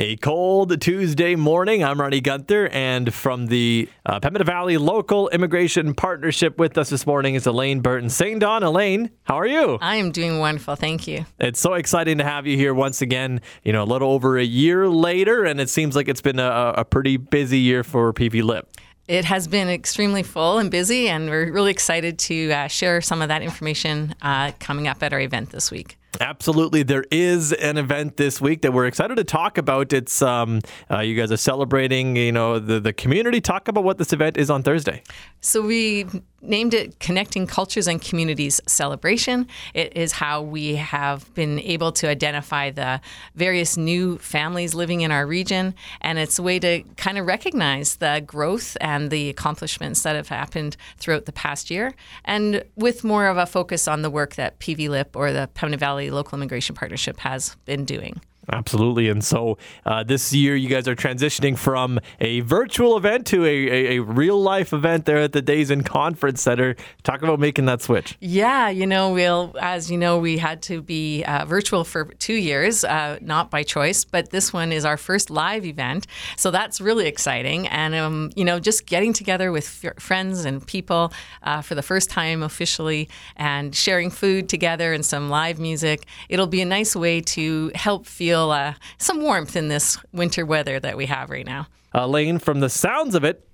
A cold Tuesday morning. I'm Ronny Guenther, and from the uh, Pembina Valley Local Immigration Partnership with us this morning is Elaine Burton-Saindon. Elaine, how are you? I am doing wonderful. Thank you. It's so exciting to have you here once again, you know, a little over a year later, and it seems like it's been a, a pretty busy year for PVLIP. It has been extremely full and busy, and we're really excited to uh, share some of that information uh, coming up at our event this week. Absolutely, there is an event this week that we're excited to talk about. It's um, uh, you guys are celebrating, you know, the the community. Talk about what this event is on Thursday. So we named it Connecting Cultures and Communities Celebration. It is how we have been able to identify the various new families living in our region, and it's a way to kind of recognize the growth and the accomplishments that have happened throughout the past year, and with more of a focus on the work that PVLIP or the Pembina Valley Local Immigration Partnership has been doing. Absolutely. And so uh, this year, you guys are transitioning from a virtual event to a, a, a, real life event there at the Days Inn Conference Center. Talk about making that switch. Yeah, you know, we'll, as you know, we had to be uh, virtual for two years, uh, not by choice, but this one is our first live event. So that's really exciting. And, um, you know, just getting together with f- friends and people uh, for the first time officially and sharing food together and some live music, it'll be a nice way to help feel feel uh, some warmth in this winter weather that we have right now. Lane, from the sounds of it,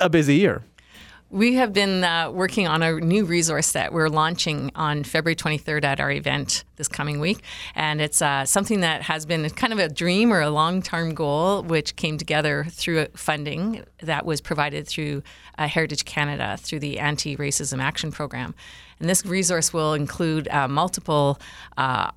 a busy year. We have been uh, working on a new resource that we're launching on February 23rd at our event this coming week. And it's uh, something that has been kind of a dream or a long term goal, which came together through funding that was provided through uh, Heritage Canada through the Anti Racism Action Program. And this resource will include uh, multiple uh,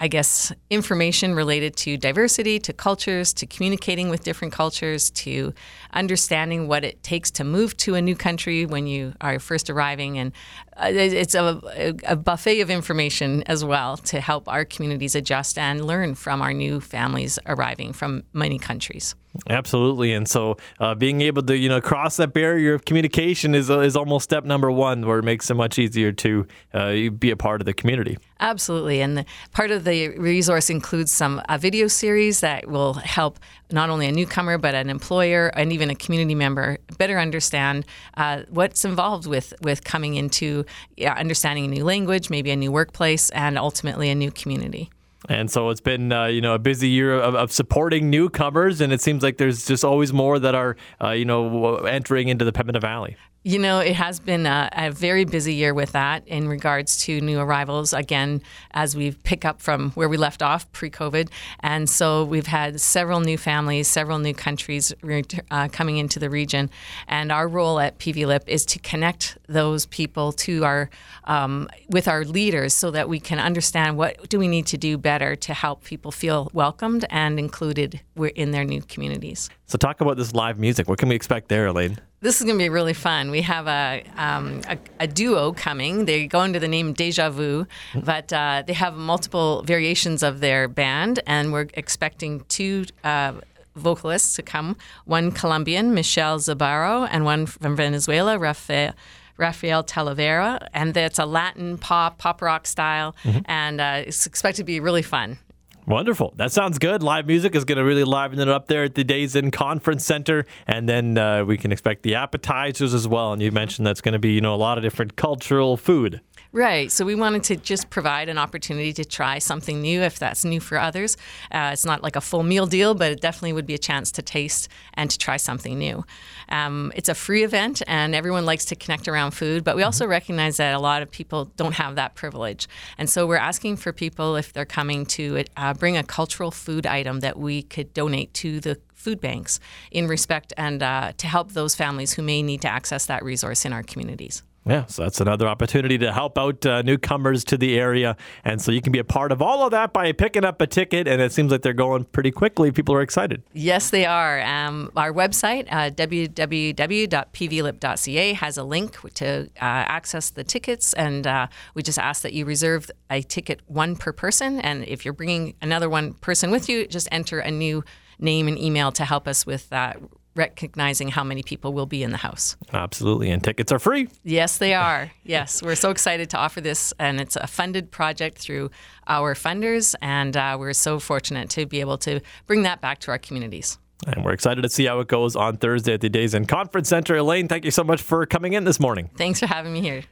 I guess, information related to diversity, to cultures, to communicating with different cultures, to understanding what it takes to move to a new country when you are first arriving. And uh, it's a, a buffet of information as well to help our communities adjust and learn from our new families arriving from many countries. Absolutely, and so uh, being able to you know cross that barrier of communication is uh, is almost step number one, where it makes it much easier to uh, be a part of the community. Absolutely, and part of the resource includes some a video series that will help not only a newcomer but an employer and even a community member better understand uh, what's involved with with coming into understanding a new language, maybe a new workplace, and ultimately a new community. And so it's been, uh, you know, a busy year of, of, supporting newcomers, and it seems like there's just always more that are, uh, you know, entering into the Pembina Valley. You know, it has been a, a, very busy year with that in regards to new arrivals. Again, as we pick up from where we left off pre-COVID, and so we've had several new families, several new countries uh, coming into the region, and our role at PVLIP is to connect those people to our um, with our leaders so that we can understand what do we need to do better to help people feel welcomed and included in their new communities. So, talk about this live music. What can we expect there, Elaine? This is going to be really fun. We have a, um, a, a, duo coming. They go under the name Deja Vu, but uh, they have multiple variations of their band, and we're expecting two. Uh, vocalists to come one Colombian, Michelle Zabaro, and one from Venezuela, Rafael, Rafael Talavera. And it's a Latin pop, pop rock style, mm-hmm. and uh, it's expected to be really fun. Wonderful. That sounds good. Live music is going to really liven it up there at the Days Inn Conference Center, and then uh, we can expect the appetizers as well. And you mentioned that's going to be you know a lot of different cultural food. Right. So we wanted to just provide an opportunity to try something new if that's new for others. Uh, it's not like a full meal deal, but it definitely would be a chance to taste and to try something new. Um, it's a free event, and everyone likes to connect around food, but we also mm-hmm. recognize that a lot of people don't have that privilege. And so we're asking for people, if they're coming, to uh, bring a cultural food item that we could donate to the food banks in respect and uh, to help those families who may need to access that resource in our communities. Yeah, so that's another opportunity to help out uh, newcomers to the area. And so you can be a part of all of that by picking up a ticket. And it seems like they're going pretty quickly. People are excited. Yes, they are. Um, our website, uh, www.pvlip.ca, has a link to uh, access the tickets. And uh, we just ask that you reserve a ticket one per person. And if you're bringing another one person with you, just enter a new name and email to help us with that recognizing how many people will be in the house. Absolutely. And tickets are free. Yes, they are. yes, we're so excited to offer this, and it's a funded project through our funders, and uh, we're so fortunate to be able to bring that back to our communities. And we're excited to see how it goes on Thursday at the Days Inn Conference Center. Elaine, thank you so much for coming in this morning. Thanks for having me here.